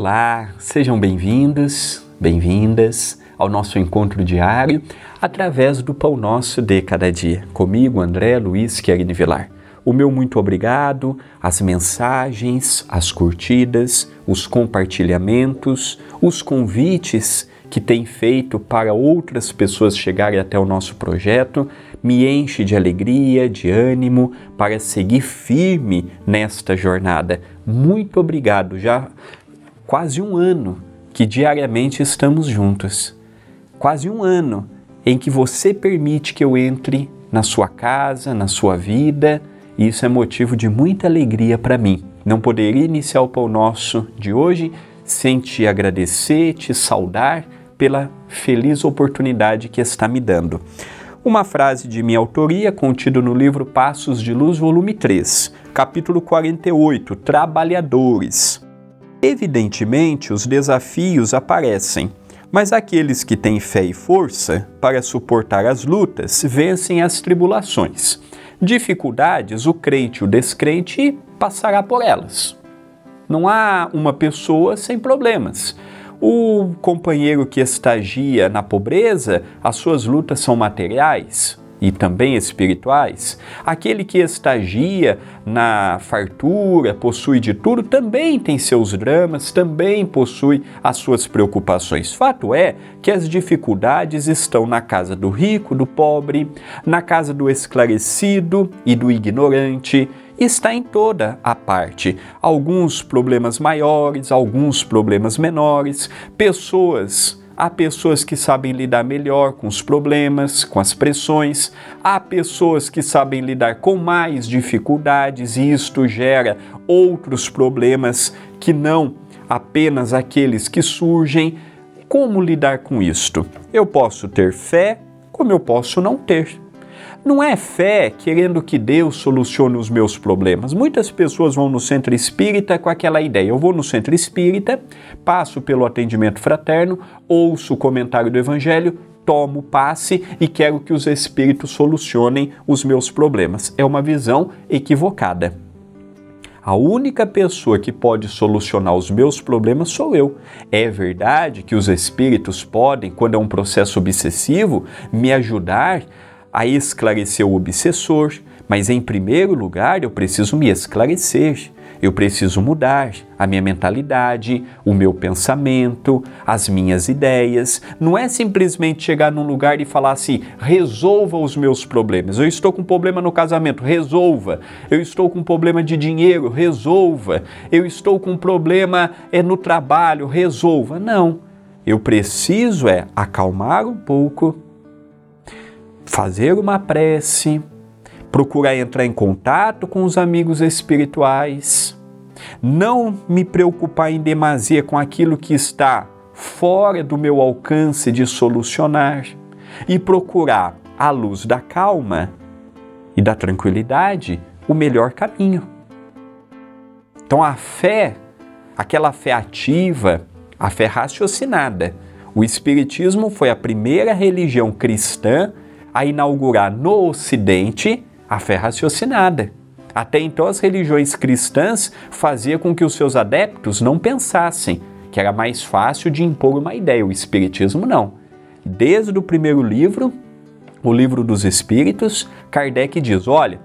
Olá, sejam bem-vindos, bem-vindas ao nosso encontro diário através do Pão Nosso de Cada Dia. Comigo, André Luiz Querini Vilar. O meu muito obrigado, as mensagens, as curtidas, os compartilhamentos, os convites que tem feito para outras pessoas chegarem até o nosso projeto me enche de alegria, de ânimo para seguir firme nesta jornada. Muito obrigado, já quase um ano que diariamente estamos juntos. Quase um ano em que você permite que eu entre na sua casa, na sua vida, e isso é motivo de muita alegria para mim. Não poderia iniciar o Pão Nosso de hoje sem te agradecer, te saudar pela feliz oportunidade que está me dando. Uma frase de minha autoria contida no livro Passos de Luz, volume 3, capítulo 48, Trabalhadores. Evidentemente, os desafios aparecem, mas aqueles que têm fé e força para suportar as lutas vencem as tribulações. Dificuldades, o crente e o descrente passará por elas. Não há uma pessoa sem problemas. O companheiro que estagia na pobreza, as suas lutas são materiais, e também espirituais, aquele que estagia na fartura, possui de tudo, também tem seus dramas, também possui as suas preocupações. Fato é que as dificuldades estão na casa do rico, do pobre, na casa do esclarecido e do ignorante, está em toda a parte. Alguns problemas maiores, alguns problemas menores, pessoas Há pessoas que sabem lidar melhor com os problemas, com as pressões, há pessoas que sabem lidar com mais dificuldades e isto gera outros problemas que não apenas aqueles que surgem. Como lidar com isto? Eu posso ter fé, como eu posso não ter. Não é fé querendo que Deus solucione os meus problemas. Muitas pessoas vão no centro espírita com aquela ideia: eu vou no centro espírita, passo pelo atendimento fraterno, ouço o comentário do evangelho, tomo passe e quero que os espíritos solucionem os meus problemas. É uma visão equivocada. A única pessoa que pode solucionar os meus problemas sou eu. É verdade que os espíritos podem, quando é um processo obsessivo, me ajudar a esclarecer o obsessor, mas em primeiro lugar eu preciso me esclarecer. Eu preciso mudar a minha mentalidade, o meu pensamento, as minhas ideias. Não é simplesmente chegar num lugar e falar assim: resolva os meus problemas. Eu estou com problema no casamento, resolva. Eu estou com problema de dinheiro, resolva. Eu estou com problema é no trabalho, resolva. Não. Eu preciso é acalmar um pouco, fazer uma prece, procurar entrar em contato com os amigos espirituais, não me preocupar em demasia com aquilo que está fora do meu alcance de solucionar e procurar, à luz da calma e da tranquilidade, o melhor caminho. Então a fé, aquela fé ativa, a fé raciocinada, o Espiritismo foi a primeira religião cristã a inaugurar no Ocidente a fé raciocinada. Até então, as religiões cristãs faziam com que os seus adeptos não pensassem, que era mais fácil de impor uma ideia. O Espiritismo não. Desde o primeiro livro, o livro dos Espíritos, Kardec diz: olha,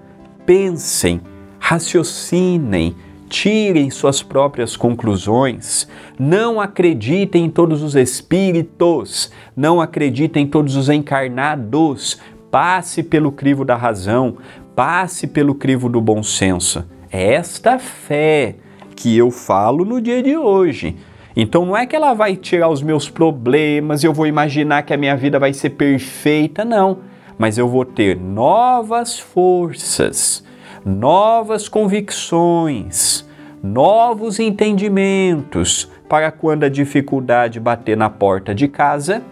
pensem, raciocinem, tirem suas próprias conclusões, não acreditem em todos os espíritos, não acreditem em todos os encarnados, passe pelo crivo da razão, passe pelo crivo do bom senso. É esta fé que eu falo no dia de hoje. Então não é que ela vai tirar os meus problemas, eu vou imaginar que a minha vida vai ser perfeita, não. Mas eu vou ter novas forças, novas convicções, novos entendimentos para quando a dificuldade bater na porta de casa,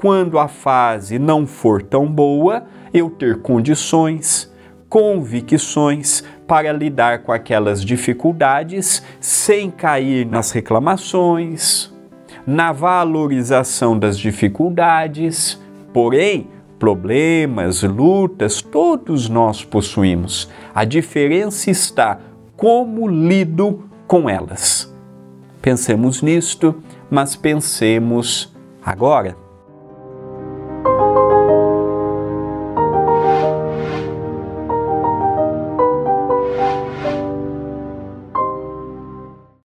quando a fase não for tão boa, eu ter condições, convicções para lidar com aquelas dificuldades sem cair nas reclamações, na valorização das dificuldades, porém Problemas, lutas, todos nós possuímos. A diferença está como lido com elas. Pensemos nisto, mas pensemos agora.